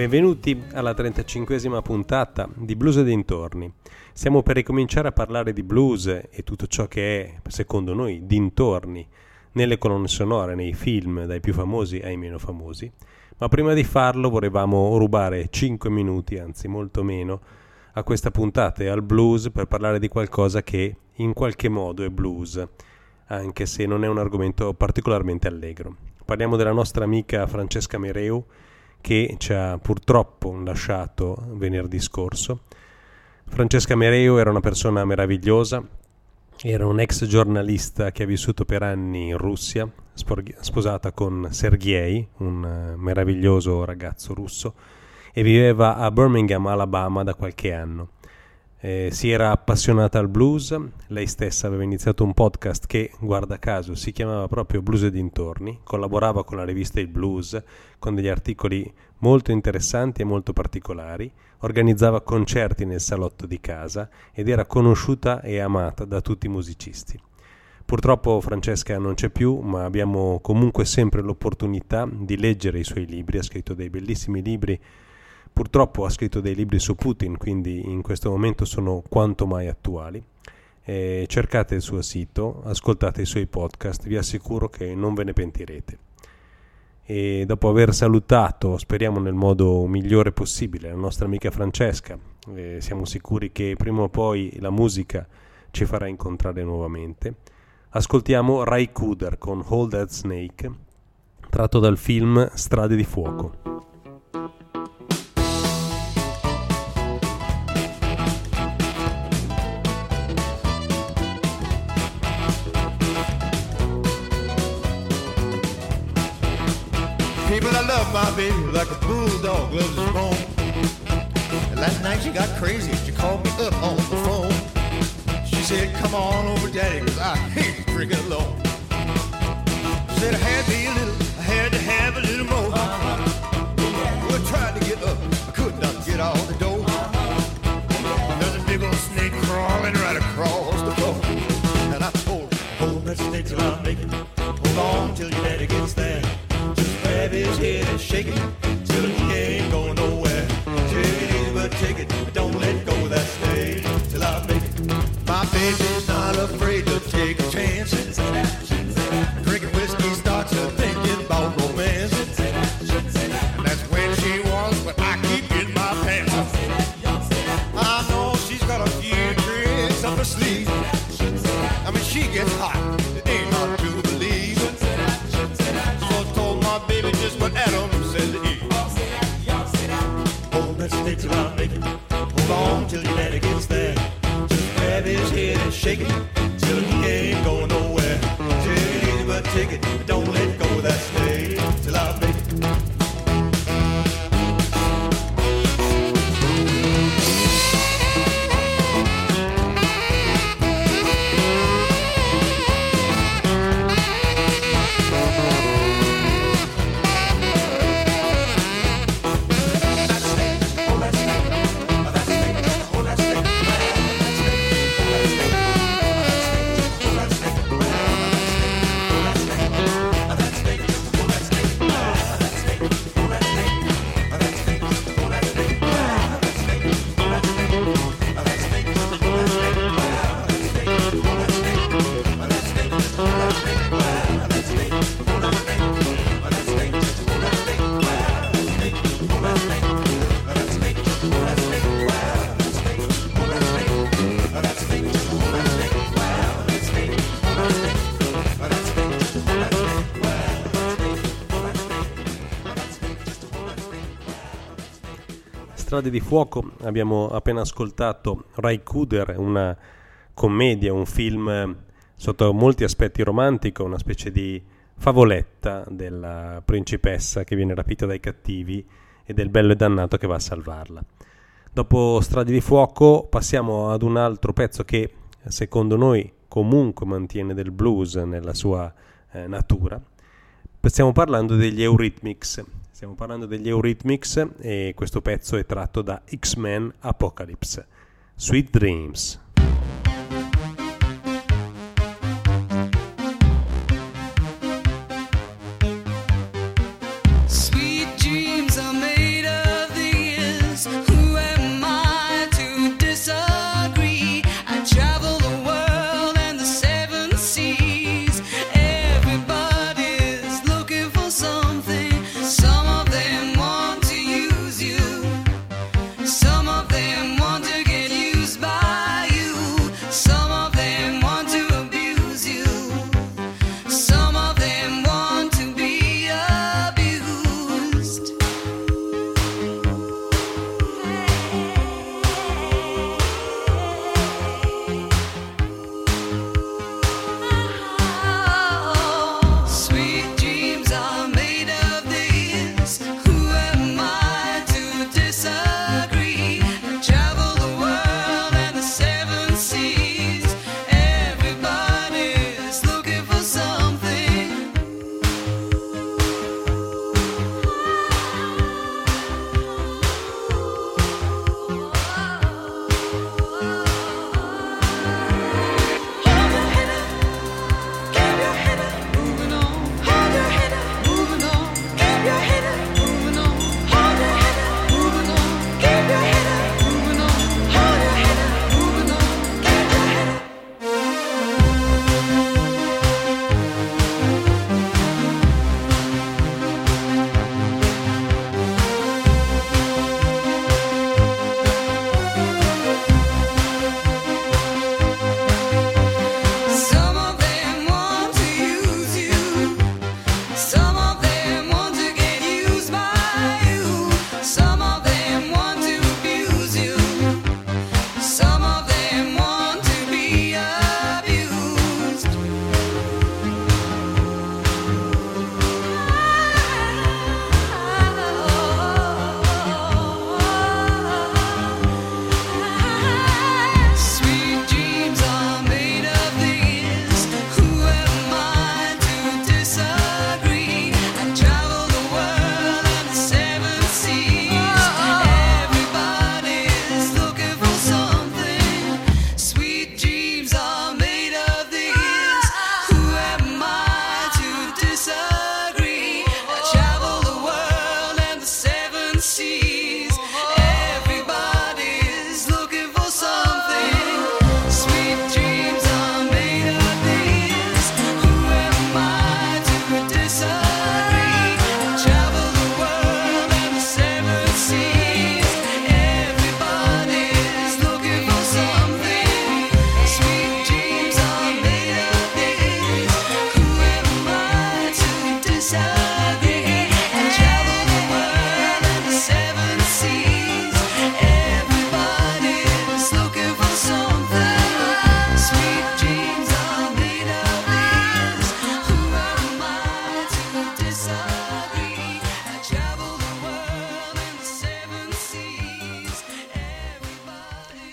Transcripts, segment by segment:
Benvenuti alla 35esima puntata di Blues e dintorni. Stiamo per ricominciare a parlare di blues e tutto ciò che è, secondo noi, dintorni nelle colonne sonore, nei film, dai più famosi ai meno famosi. Ma prima di farlo volevamo rubare 5 minuti, anzi molto meno, a questa puntata e al blues per parlare di qualcosa che in qualche modo è blues, anche se non è un argomento particolarmente allegro. Parliamo della nostra amica Francesca Mereu, che ci ha purtroppo lasciato venerdì scorso. Francesca Mereu era una persona meravigliosa, era un ex giornalista che ha vissuto per anni in Russia, sposata con Sergei, un eh, meraviglioso ragazzo russo, e viveva a Birmingham, Alabama da qualche anno. Eh, si era appassionata al blues, lei stessa aveva iniziato un podcast che, guarda caso, si chiamava proprio Blues e dintorni, collaborava con la rivista Il Blues con degli articoli molto interessanti e molto particolari, organizzava concerti nel salotto di casa ed era conosciuta e amata da tutti i musicisti. Purtroppo Francesca non c'è più, ma abbiamo comunque sempre l'opportunità di leggere i suoi libri, ha scritto dei bellissimi libri Purtroppo ha scritto dei libri su Putin, quindi in questo momento sono quanto mai attuali. Eh, cercate il suo sito, ascoltate i suoi podcast, vi assicuro che non ve ne pentirete. E dopo aver salutato, speriamo nel modo migliore possibile, la nostra amica Francesca, eh, siamo sicuri che prima o poi la musica ci farà incontrare nuovamente. Ascoltiamo Rai Kuder con Hold That Snake, tratto dal film Strade di Fuoco. My baby like a bulldog loves his bone. And last night she got crazy. She called me up on the phone. She said, come on over, daddy, cause I hate drinking alone. She said I had to a little, I had to have a little more. Uh-huh. Well, I tried to get up, I could not get out the door. There's a big old snake crawling right across the floor. And I told her, hold that snake till I make it. Hold on till your daddy gets there grab his head and shake it till he ain't going nowhere. Take it easy, but take it, don't let go of that stay till I make it. My baby's not afraid to take chances. It till he ain't going nowhere. Take it easy, but take it, don't Strade di Fuoco abbiamo appena ascoltato Rai Kuder, una commedia, un film sotto molti aspetti romantico, una specie di favoletta della principessa che viene rapita dai cattivi e del bello e dannato che va a salvarla. Dopo Strade di Fuoco passiamo ad un altro pezzo che secondo noi comunque mantiene del blues nella sua eh, natura. Stiamo parlando degli Eurythmics, Stiamo parlando degli Eurythmics e questo pezzo è tratto da X-Men Apocalypse. Sweet Dreams.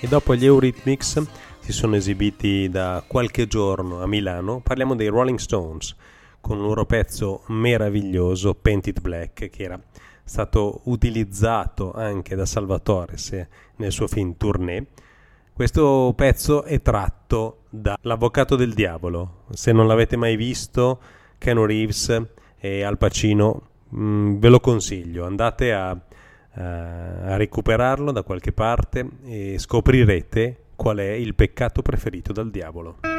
Dopo gli Eurythmics si sono esibiti da qualche giorno a Milano, parliamo dei Rolling Stones con un loro pezzo meraviglioso, Painted Black, che era stato utilizzato anche da Salvatore nel suo film Tournée. Questo pezzo è tratto da L'Avvocato del Diavolo. Se non l'avete mai visto, Ken Reeves e Al Pacino, mh, mm, ve lo consiglio. Andate a, a recuperarlo da qualche parte e scoprirete qual è il peccato preferito dal diavolo.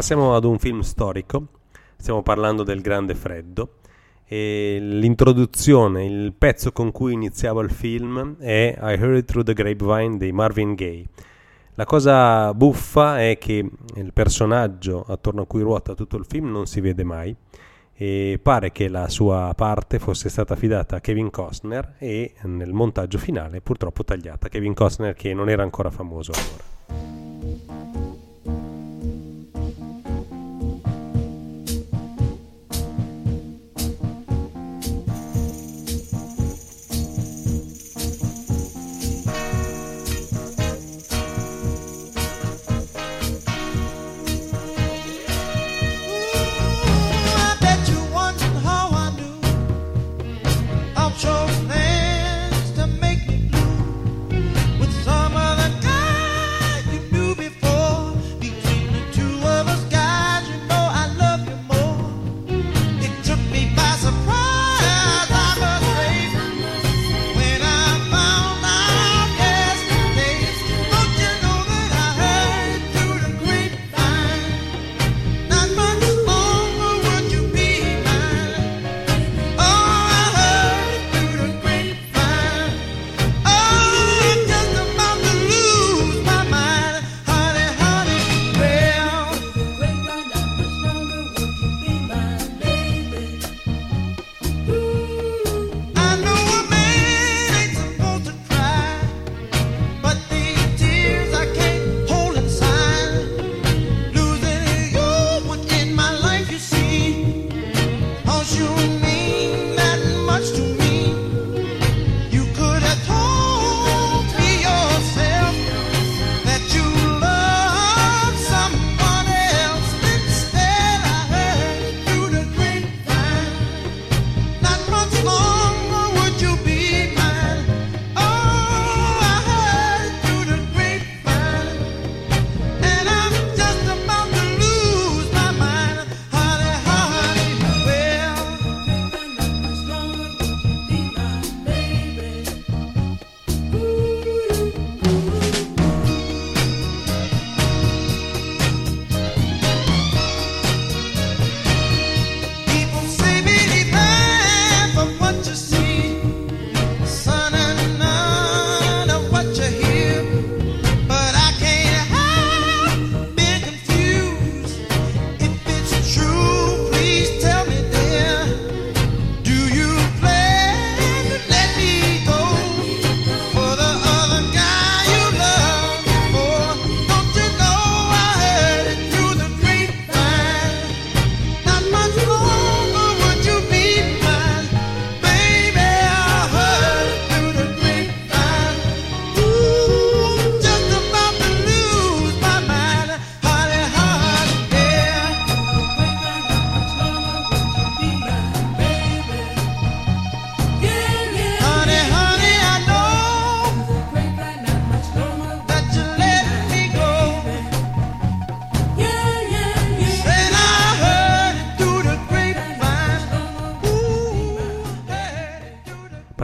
Passiamo ad un film storico, stiamo parlando del Grande Freddo e l'introduzione, il pezzo con cui iniziava il film è I Heard It Through the Grapevine di Marvin Gaye. La cosa buffa è che il personaggio attorno a cui ruota tutto il film non si vede mai e pare che la sua parte fosse stata affidata a Kevin Costner e nel montaggio finale purtroppo tagliata. Kevin Costner che non era ancora famoso allora.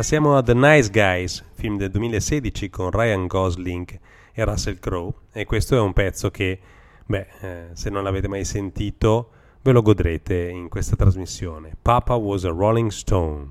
Passiamo a The Nice Guys, film del 2016 con Ryan Gosling e Russell Crowe e questo è un pezzo che, beh, eh, se non l'avete mai sentito, ve lo godrete in questa trasmissione. Papa was a Rolling Stone.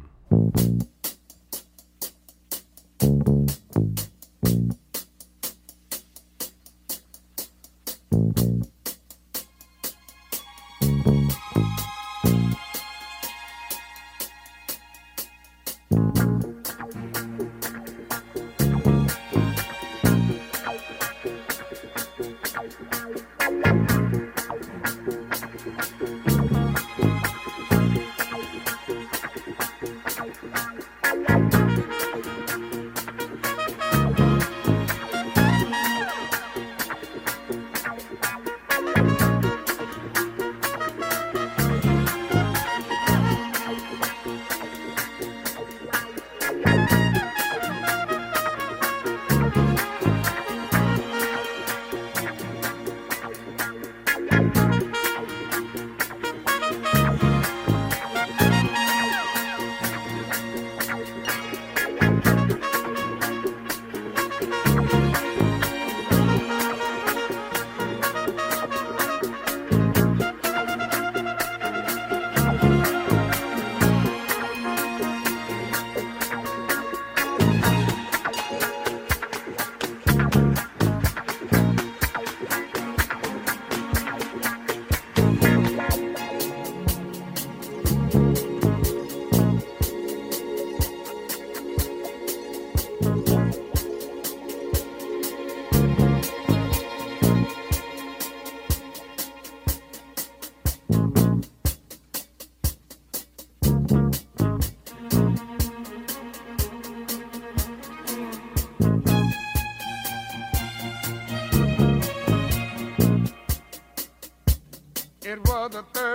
Papa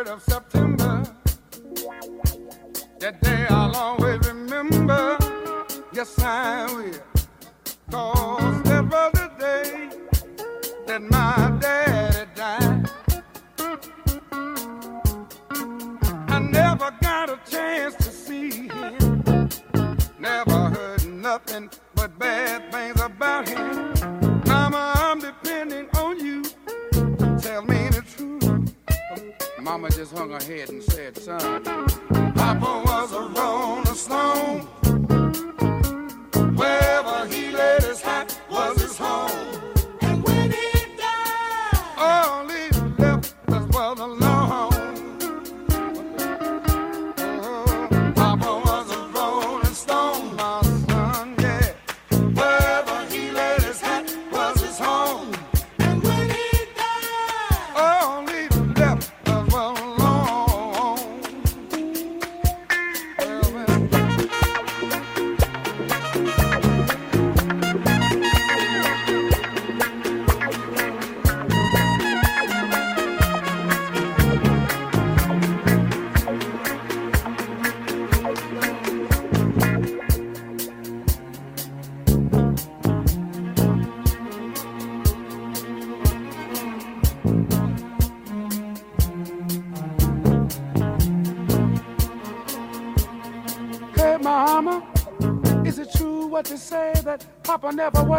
never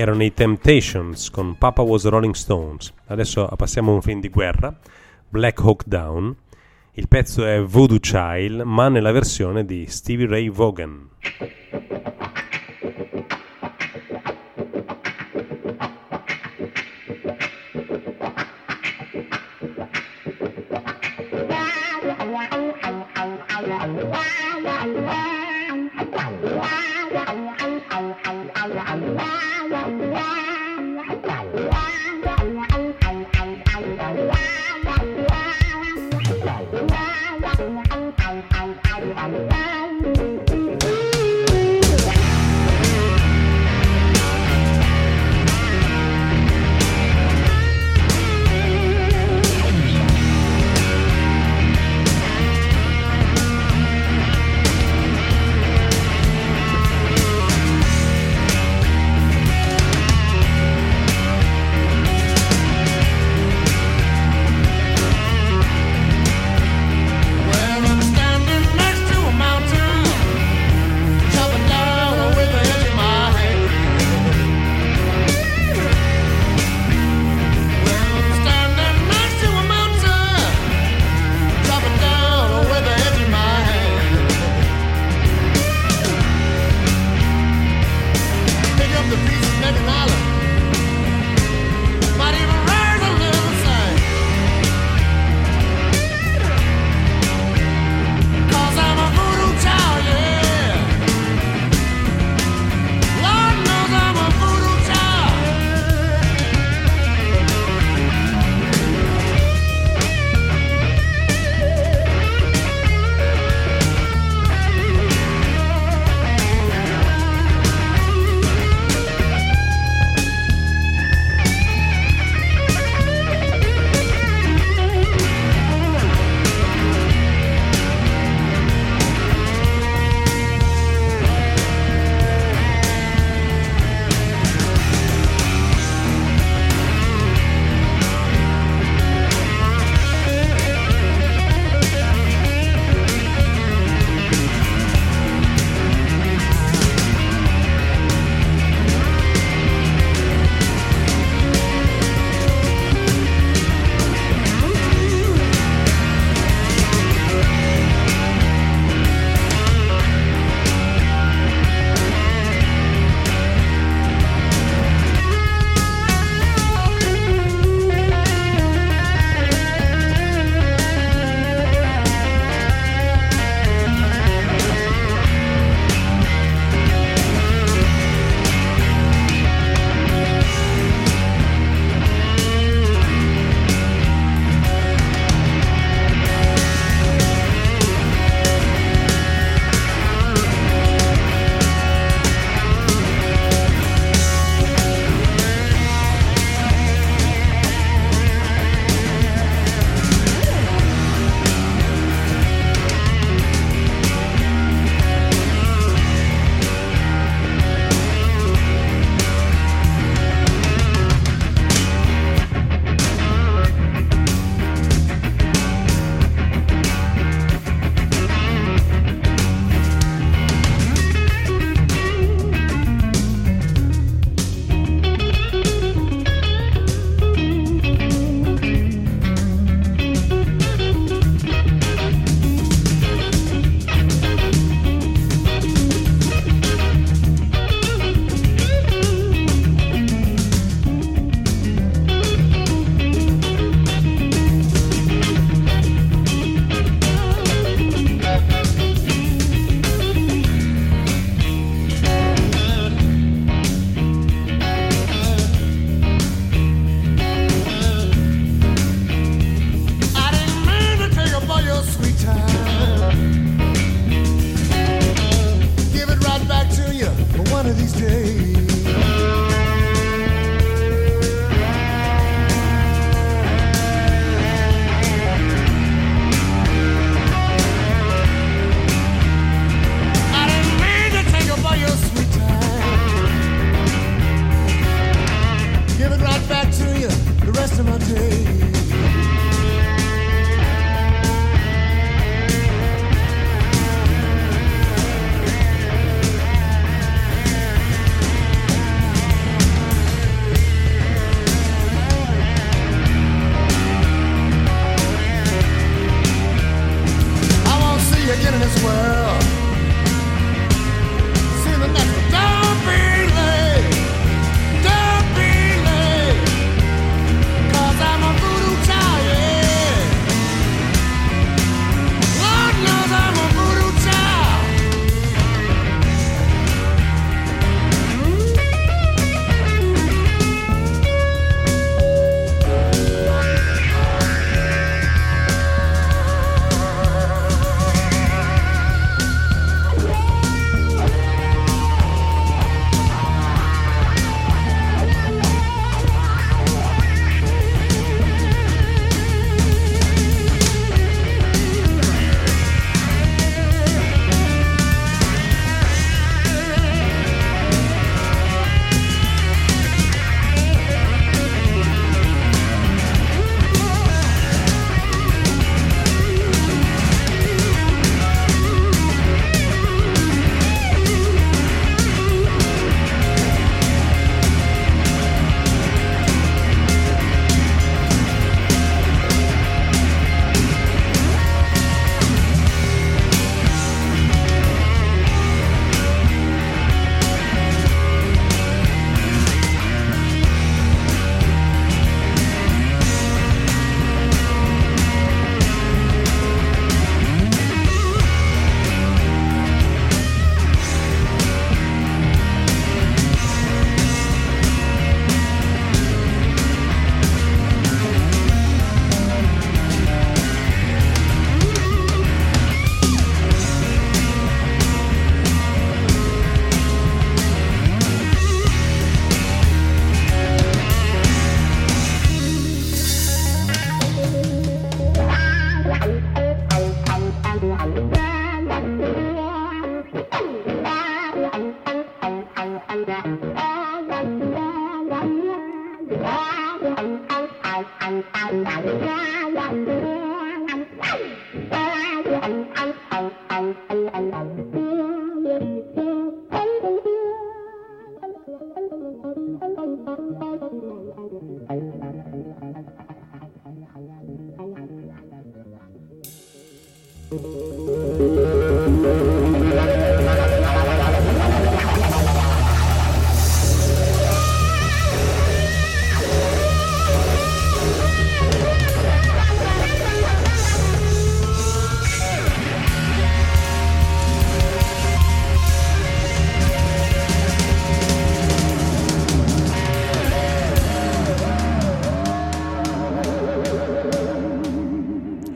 erano i Temptations con Papa Was Rolling Stones. Adesso passiamo a un film di guerra, Black Hawk Down. Il pezzo è Voodoo Child, ma nella versione di Stevie Ray Vaughan.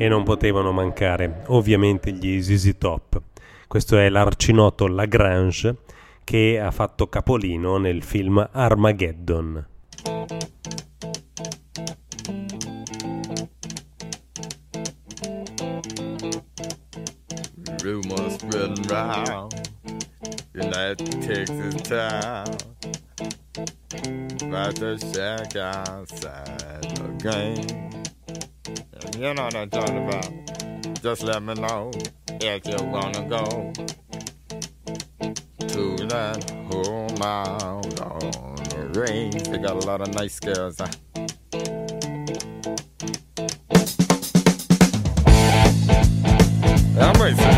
E non potevano mancare ovviamente gli ZZ Top. Questo è l'arcinoto Lagrange che ha fatto capolino nel film Armageddon. Rumors spreading round in that Texas town about the shack outside the game. You know what I'm talking about. Just let me know if you wanna go to that home out on the range. They got a lot of nice girls. Huh? I'm racing.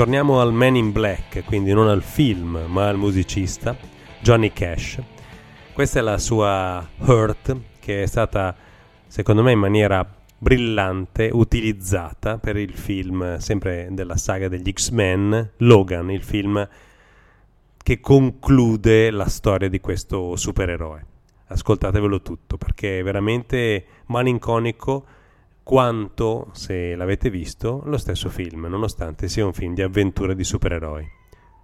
Torniamo al Man in Black, quindi non al film, ma al musicista, Johnny Cash. Questa è la sua Hurt, che è stata, secondo me, in maniera brillante utilizzata per il film, sempre della saga degli X-Men, Logan, il film che conclude la storia di questo supereroe. Ascoltatevelo tutto perché è veramente malinconico quanto, se l'avete visto, lo stesso film, nonostante sia un film di avventure di supereroi.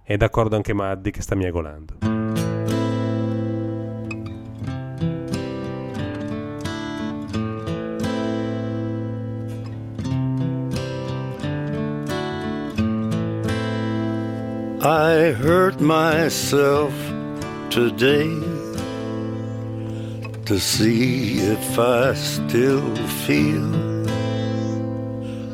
È d'accordo anche Maddi che sta miagolando. I hurt myself today to see if I still feel.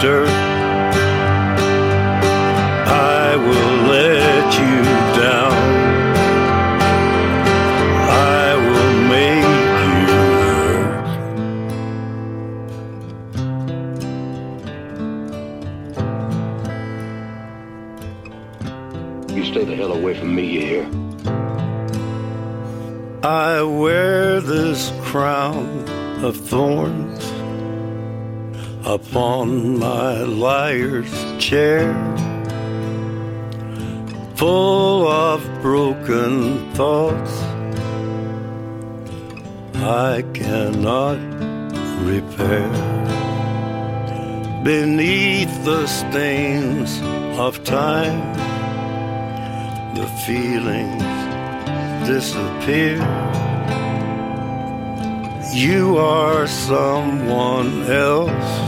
Dirt. I will let you down. I will make you hurt. You stay the hell away from me, you hear? I wear this crown of thorns upon my liar's chair, full of broken thoughts I cannot repair. Beneath the stains of time, the feelings disappear. You are someone else.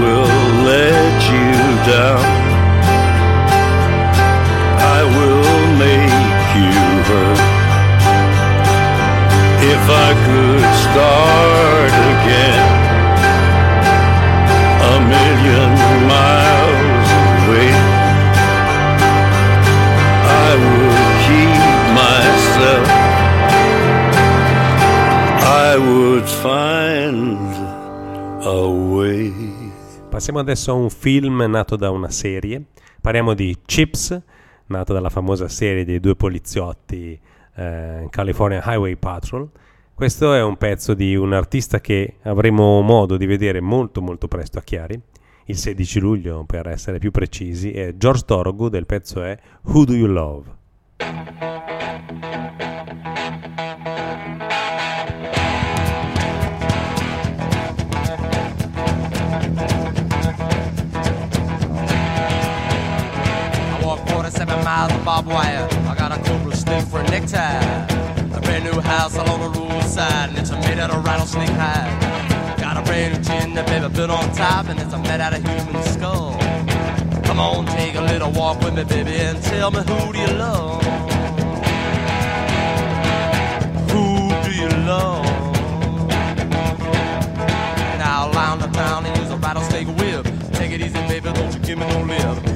Will let you down. I will make you hurt. If I could start again a million miles away, I would keep myself. I would find a way. Passiamo adesso a un film nato da una serie. Parliamo di Chips, nato dalla famosa serie dei due poliziotti eh, California Highway Patrol. Questo è un pezzo di un artista che avremo modo di vedere molto molto presto a Chiari, il 16 luglio per essere più precisi, è George Thorogood e il pezzo è Who Do You Love? miles of barbed wire. I got a cobra stick for a necktie. A brand new house along the roadside, and it's made out of rattlesnake hide. Got a brand new gin that baby built on top, and it's made out of human skull. Come on, take a little walk with me, baby, and tell me who do you love? Who do you love? Now, lounge the town and use a rattlesnake whip. Take it easy, baby, don't you give me no lip.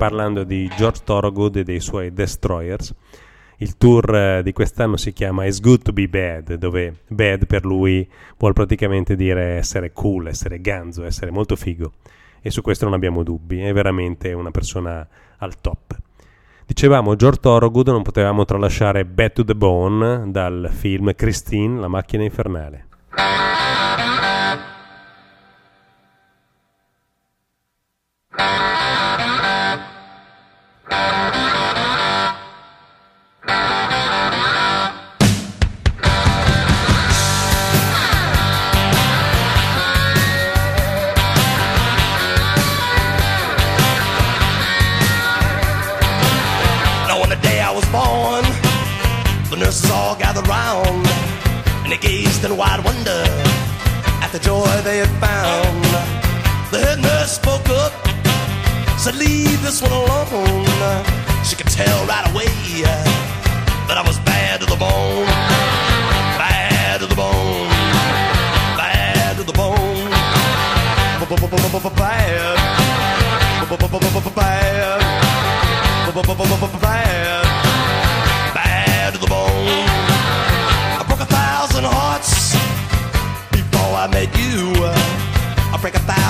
parlando di George Thorogood e dei suoi Destroyers. Il tour eh, di quest'anno si chiama It's Good to Be Bad, dove bad per lui vuol praticamente dire essere cool, essere ganzo, essere molto figo. E su questo non abbiamo dubbi, è veramente una persona al top. Dicevamo George Thorogood, non potevamo tralasciare Bad to the Bone dal film Christine, la macchina infernale. the joy they had found. The head nurse spoke up, said, Leave this one alone. She could tell right away that I was bad to the bone. Bad to the bone. Bad to the bone. Bad. Bad.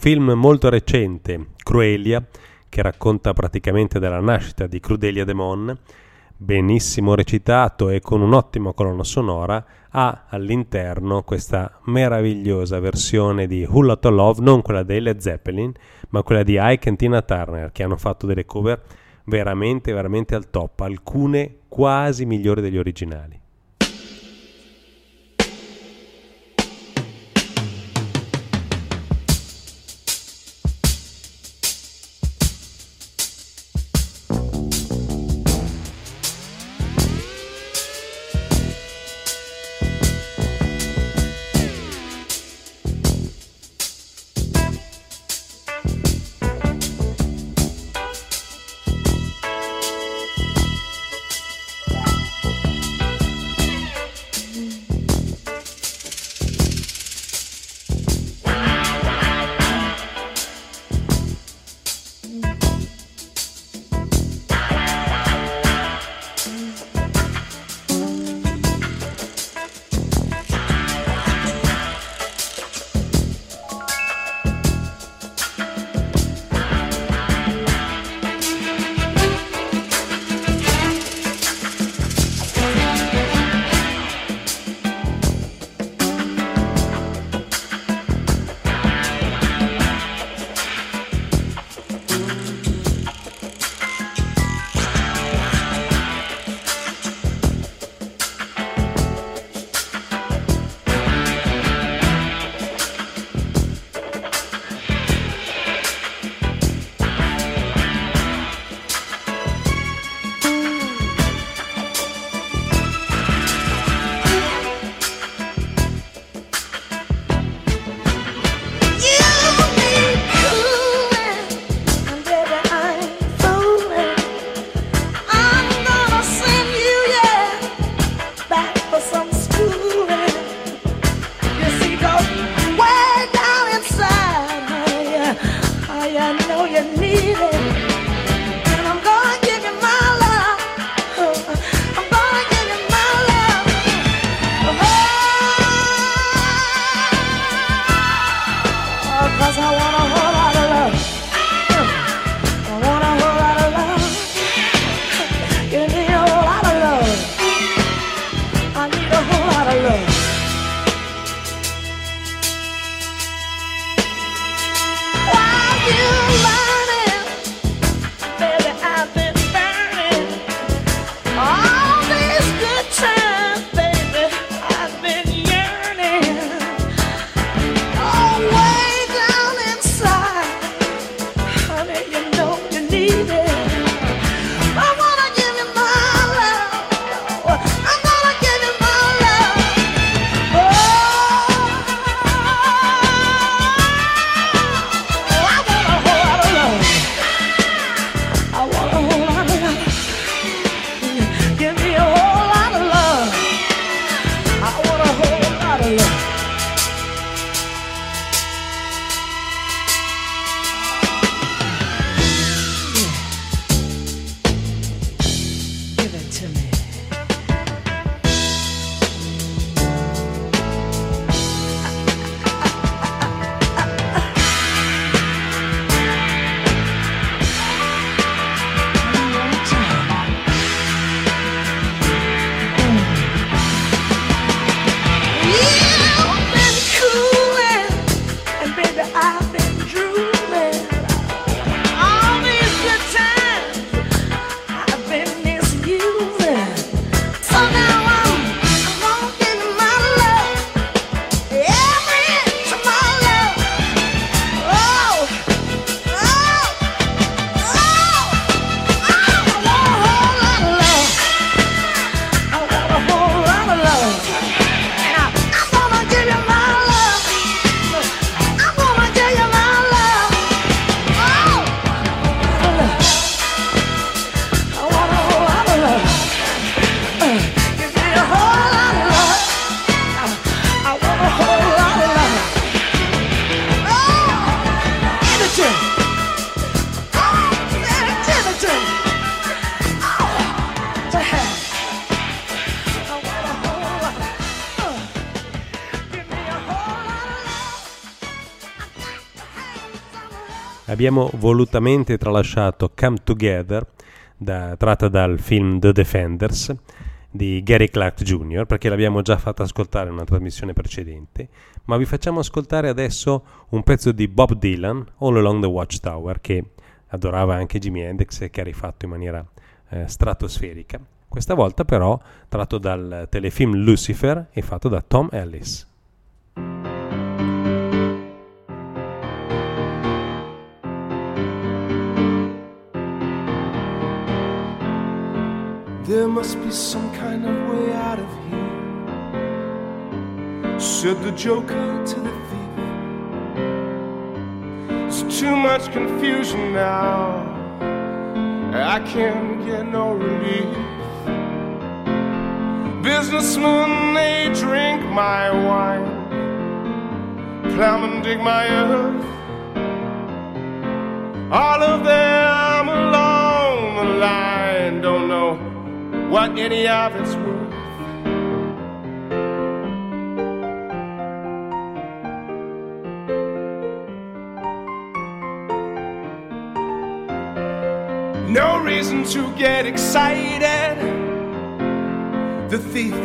film molto recente, Cruelia, che racconta praticamente della nascita di Crudelia Demon, benissimo recitato e con un'ottima colonna sonora, ha all'interno questa meravigliosa versione di Who to Love, non quella dei Led Zeppelin, ma quella di Ike e Tina Turner, che hanno fatto delle cover veramente, veramente al top, alcune quasi migliori degli originali. Abbiamo volutamente tralasciato Come Together, da- tratta dal film The Defenders di Gary Clark Jr., perché l'abbiamo già fatta ascoltare in una trasmissione precedente, ma vi facciamo ascoltare adesso un pezzo di Bob Dylan, All Along the Watchtower, che adorava anche Jimi Hendrix e che ha rifatto in maniera eh, stratosferica. Questa volta però tratto dal telefilm Lucifer e fatto da Tom Ellis. There must be some kind of way out of here, said the Joker to the thief. It's too much confusion now, I can't get no relief. Businessmen, they drink my wine, plowmen dig my earth. All of them along the line what any of it's worth. No reason to get excited. The thief,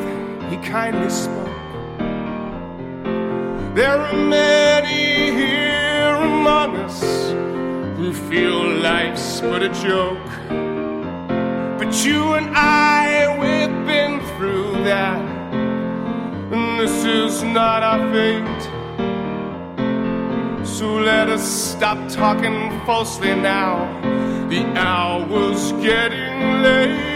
he kindly spoke. There are many here among us who feel life's but a joke. You and I, we've been through that. And this is not our fate. So let us stop talking falsely now. The hour's getting late.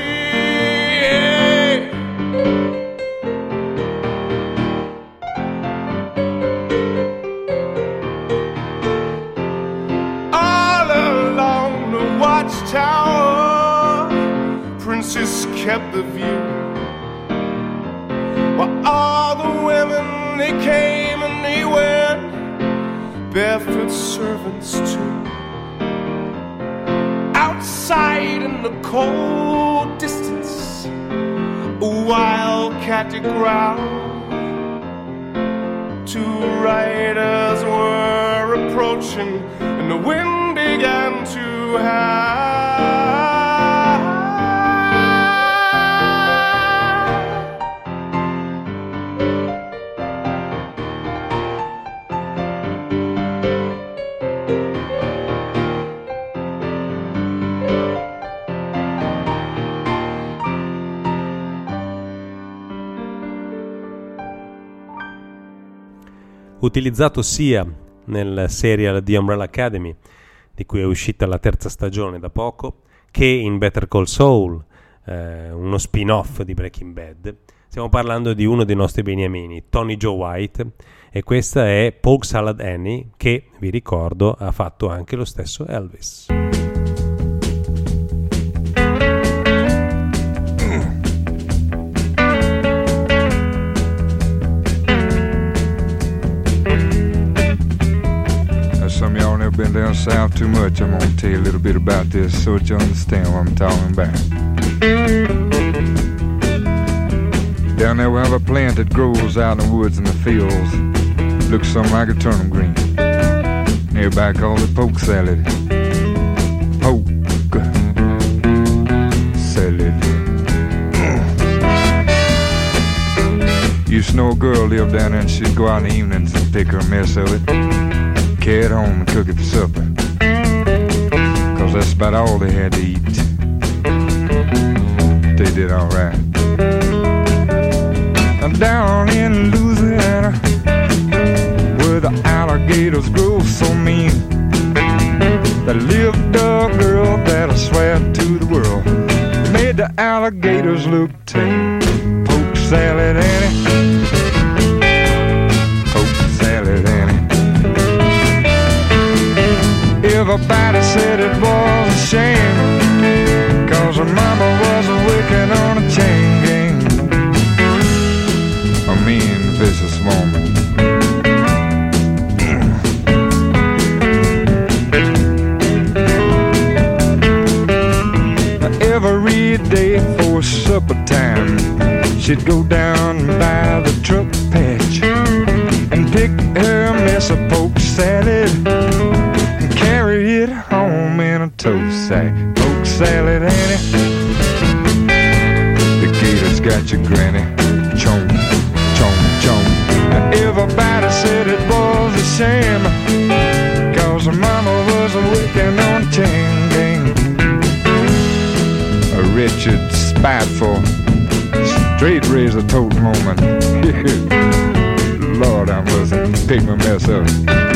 All along the watchtower, kept the view. While all the women they came and they went, barefoot servants too. Outside in the cold distance, a wildcat did growl. Two riders were approaching, and the wind began to howl. Utilizzato sia nel serial The Umbrella Academy, di cui è uscita la terza stagione da poco, che in Better Call Saul, eh, uno spin-off di Breaking Bad. Stiamo parlando di uno dei nostri beniamini, Tony Joe White, e questa è Poke Salad Annie, che vi ricordo ha fatto anche lo stesso Elvis. Been down south too much. I'm gonna tell you a little bit about this so that you understand what I'm talking about. Down there we have a plant that grows out in the woods and the fields. Looks something like a turnip green. Everybody calls it poke salad. Poke salad. Used to know a girl lived down there and she'd go out in the evenings and pick her a mess of it carry home and cook it for supper. Cause that's about all they had to eat. They did alright. Down in Louisiana, where the alligators grow so mean, there lived a girl that I swear to the world made the alligators look tame. Poke salad Annie. Everybody said it was a shame Cause her mama was wicked on a chain gang. A mean, vicious woman. Every day for supper time She'd go down by the truck patch And pick her mess of poke salad salad, Annie. The gators got your granny. Chomp, chomp, chomp. Everybody said it was a shame. Cause her mama was a working on gang. A Richard spiteful, straight razor tote moment. Lord, I must pick my mess up.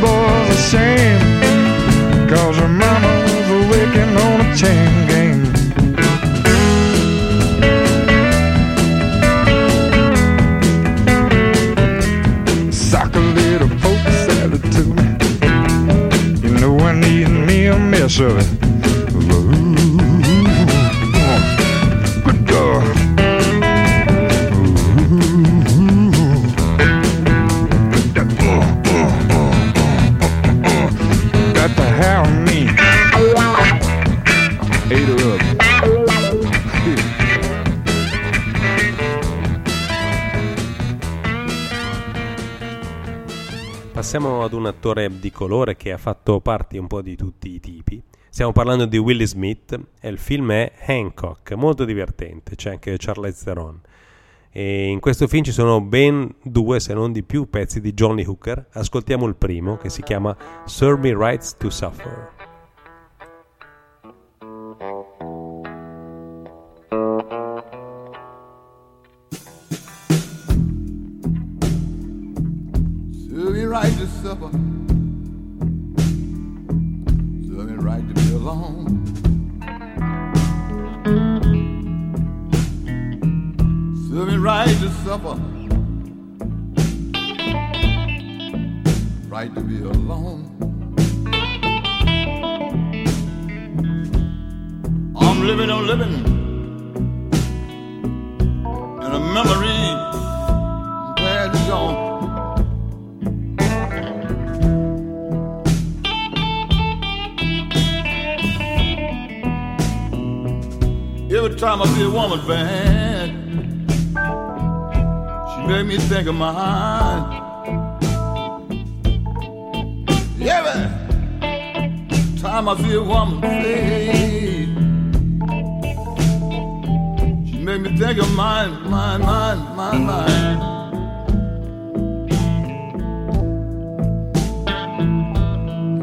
Said attore di colore che ha fatto parte un po' di tutti i tipi. Stiamo parlando di Willie Smith e il film è Hancock, molto divertente, c'è anche Charlize Theron. E in questo film ci sono ben due, se non di più, pezzi di Johnny Hooker. Ascoltiamo il primo che si chiama Serve Me Rights to Suffer. Supper. Serve me right to be alone. Serve me right to supper. Right to be alone. I'm living on living. And a memory where it's gone. Time I see a woman bad, she make me think of mine. Every time I see a woman face, she make me think of mine, mine, mine, mine, mine.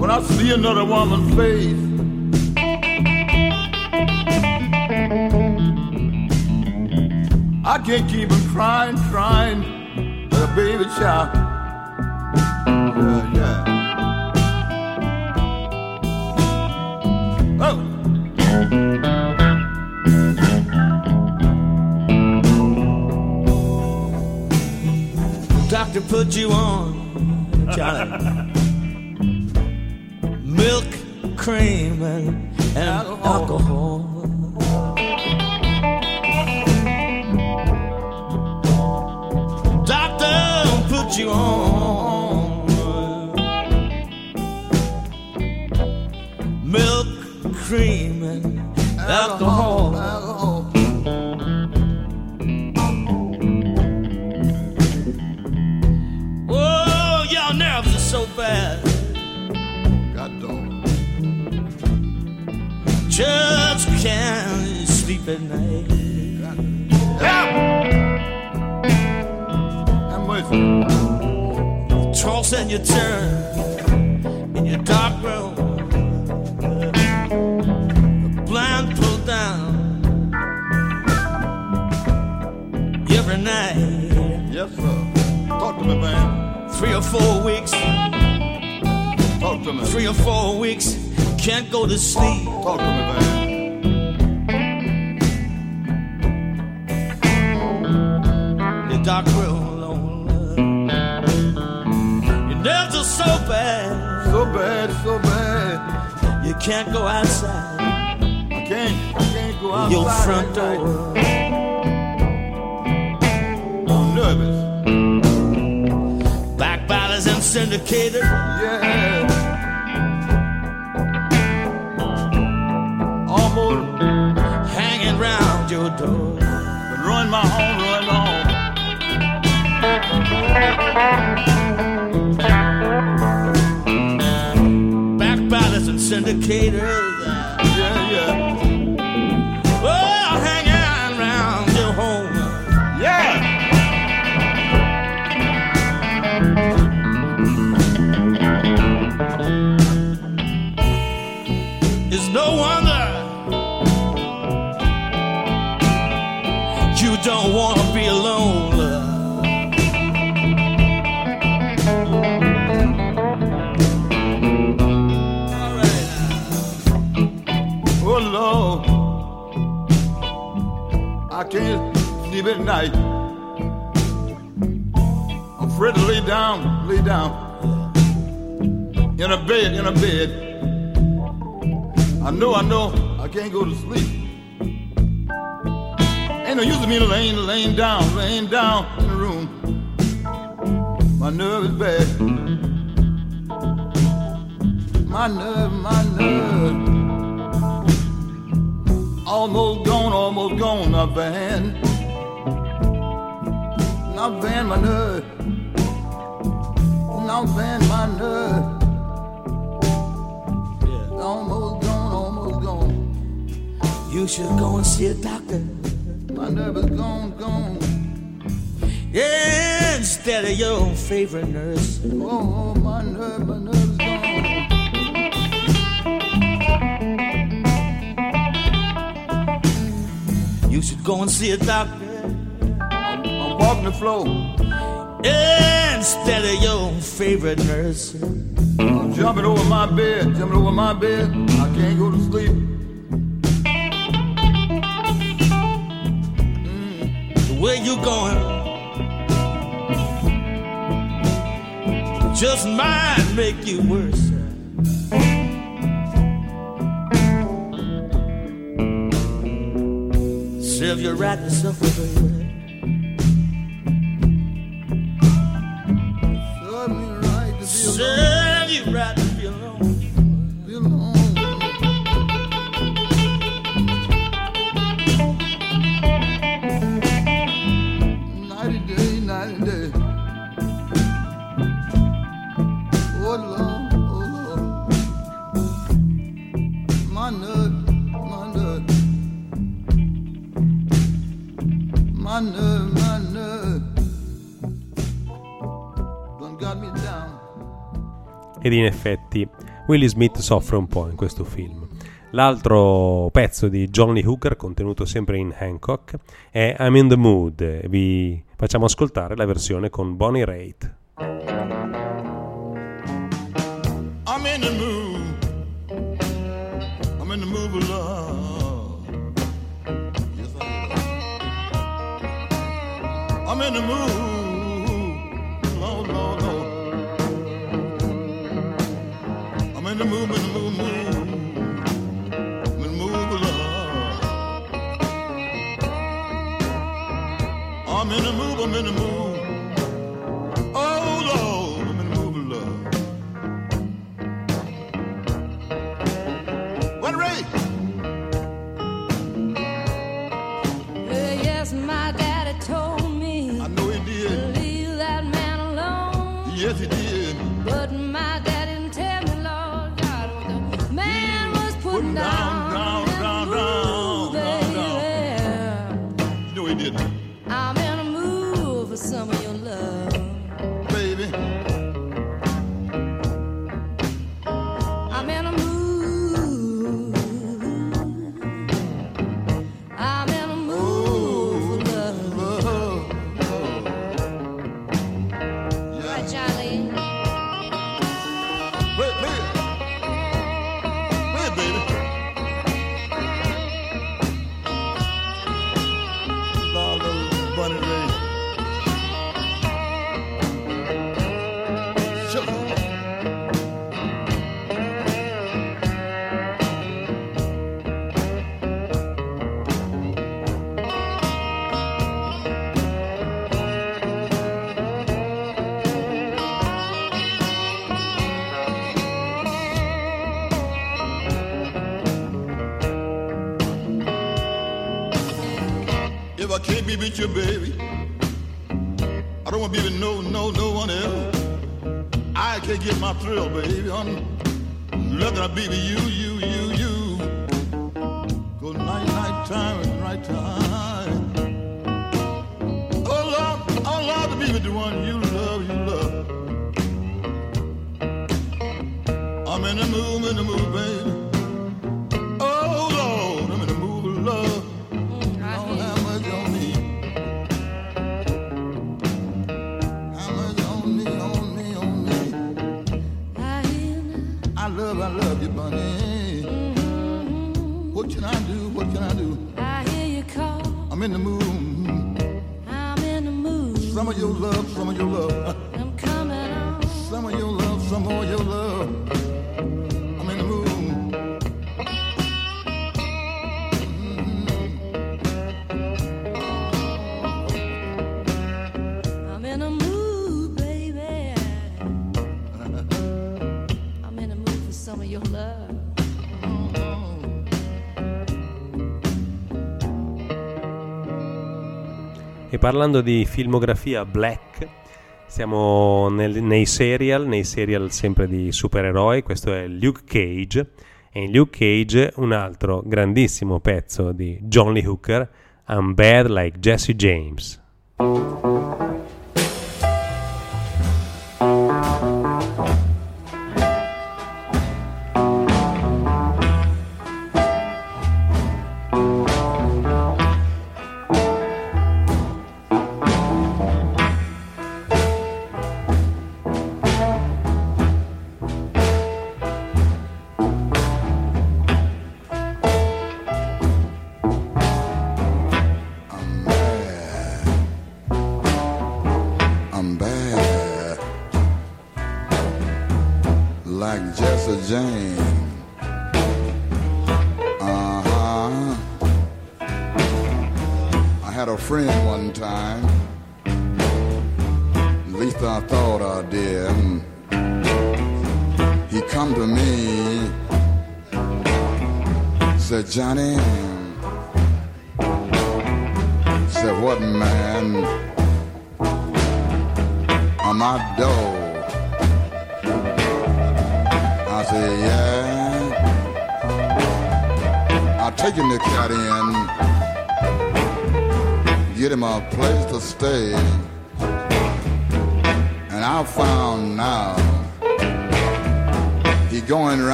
When I see another woman's face. I can't keep on crying, crying like a baby child. Yeah, yeah. Oh. Doctor put you on, Johnny. Milk, cream, and, and alcohol. Doctor put you on. Milk, cream, and alcohol. alcohol. Oh, y'all nerves are so bad. God don't. Just can't sleep at night toss and you turn in your dark room. The blind pulled down every night. Yes, sir. Talk to me, man. Three or four weeks. Talk to me. Three or four weeks. Can't go to sleep. Talk to me, man. dark room. So bad, so bad, so bad. You can't go outside. I can't, I can't go outside. Your front door. I'm nervous. Backbiters and syndicated. Yeah. Almost hanging round your door. Ruin my home, ruin my home. Backbiters I can't sleep at night. I'm afraid to lay down, lay down in a bed, in a bed. I know, I know, I can't go to sleep. Ain't no use of me laying, laying down, laying down in the room. My nerve is bad. My nerve, my nerve. Almost gone, almost gone, now Van. Now Van, my nerve. Now Van, my nerve. Yeah. Almost gone, almost gone. You should go and see a doctor. My nerve is gone, gone. Yeah, instead of your favorite nurse. Oh, oh my nerve, my nerve should go and see a doctor. I'm, I'm walking the floor. Instead of your favorite nurse. I'm jumping over my bed, jumping over my bed. I can't go to sleep. Mm. Where you going? Just might make you worse. Serve your right to suffer, baby. Serve you right in effetti Willie Smith soffre un po' in questo film. L'altro pezzo di Johnny Hooker, contenuto sempre in Hancock, è I'm in the Mood. Vi facciamo ascoltare la versione con Bonnie Raitt. I'm in the mood. I'm in the mood for love. Yes, I. I'm in the mood. I'm in the. I'm in for love. I'm in the mood. Be with you, baby. I don't want to be with no, no, no one else. I can't get my thrill, baby. I'm lucky I be with you, you, you, you. E parlando di filmografia black, siamo nel- nei serial, nei serial sempre di supereroi, questo è Luke Cage, e in Luke Cage un altro grandissimo pezzo di John Lee Hooker, I'm Bad Like Jesse James.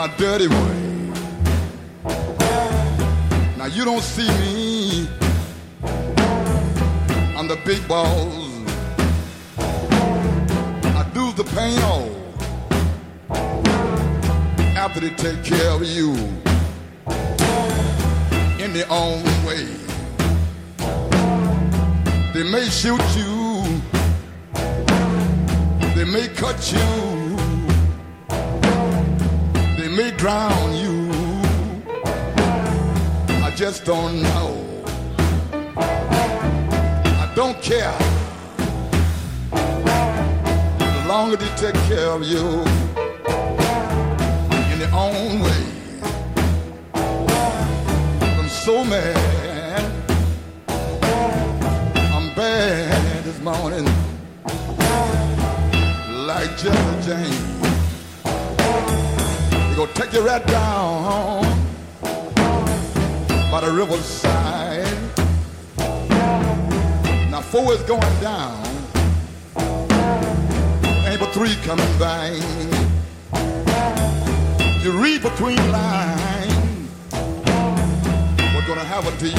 My dirty way. Now you don't see me. I'm the big boss. I do the pain all after they take care of you in their own way. They may shoot you, they may cut you, drown you. I just don't know. I don't care. The longer they take care of you in their own way. I'm so mad. I'm bad this morning. Like Jesse James. Gonna take you right down by the riverside. Now four is going down, ain't but three coming by. You read between lines what's gonna happen to you.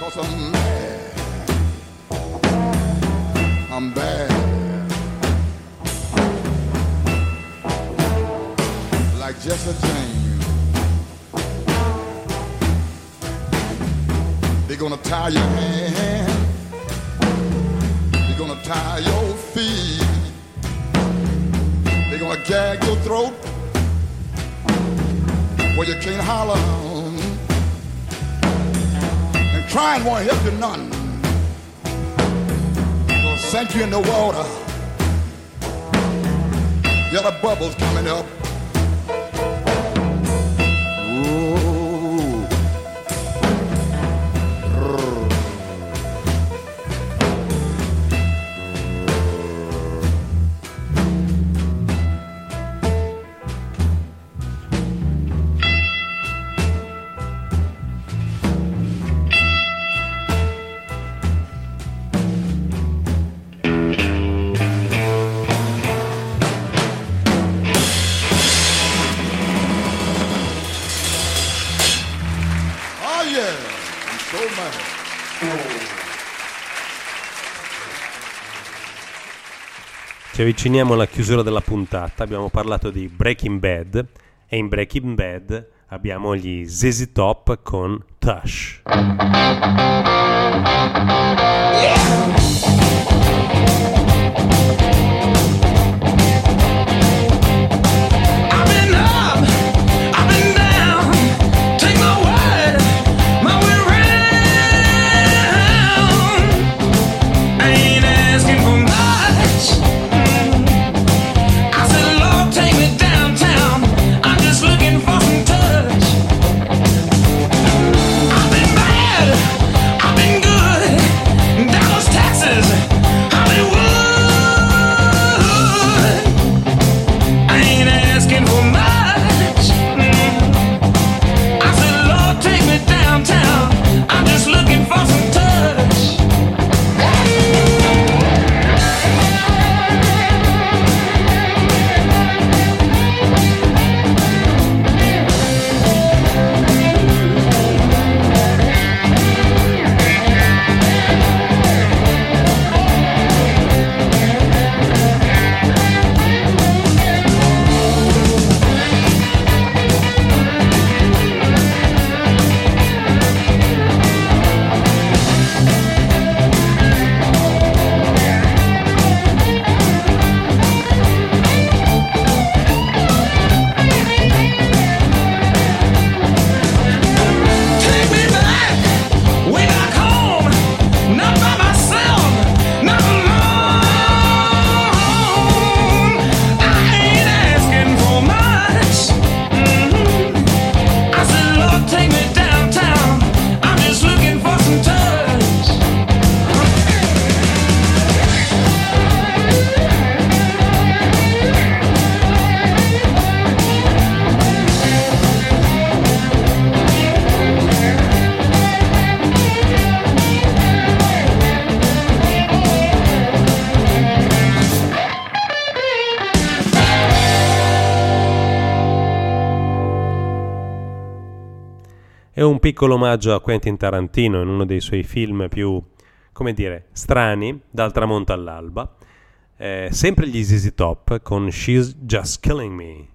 Cause I'm mad. I'm bad. Like a James. They're gonna tie your hand. They're gonna tie your feet. They're gonna gag your throat where you can't holler. And crying won't help you none. Gonna sink you in the water. Yeah, the bubbles coming up. Ci avviciniamo alla chiusura della puntata, abbiamo parlato di Breaking Bad e in Breaking Bad abbiamo gli ZZ Top con Tush. I've piccolo omaggio a Quentin Tarantino in uno dei suoi film più, come dire, strani, dal tramonto all'alba. Eh, sempre gli ZZ Top con She's Just Killing Me.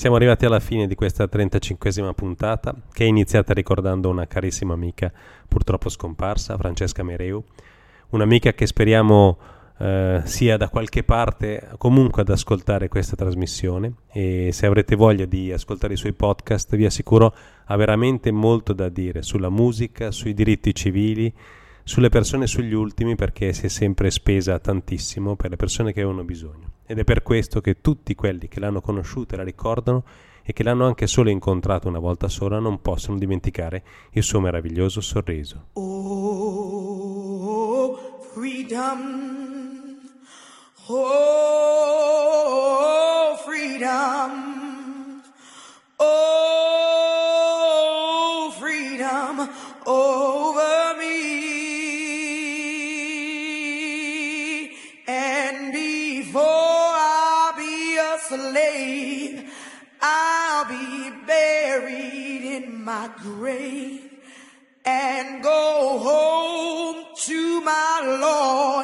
Siamo arrivati alla fine di questa 35esima puntata, che è iniziata ricordando una carissima amica, purtroppo scomparsa, Francesca Mereu, un'amica che speriamo eh, sia da qualche parte comunque ad ascoltare questa trasmissione e se avrete voglia di ascoltare i suoi podcast vi assicuro ha veramente molto da dire sulla musica, sui diritti civili, sulle persone e sugli ultimi perché si è sempre spesa tantissimo per le persone che avevano bisogno. Ed è per questo che tutti quelli che l'hanno conosciuta e la ricordano e che l'hanno anche solo incontrato una volta sola non possono dimenticare il suo meraviglioso sorriso. Oh, freedom. Oh, freedom. Oh, freedom over me. Slave, I'll be buried in my grave and go home to my Lord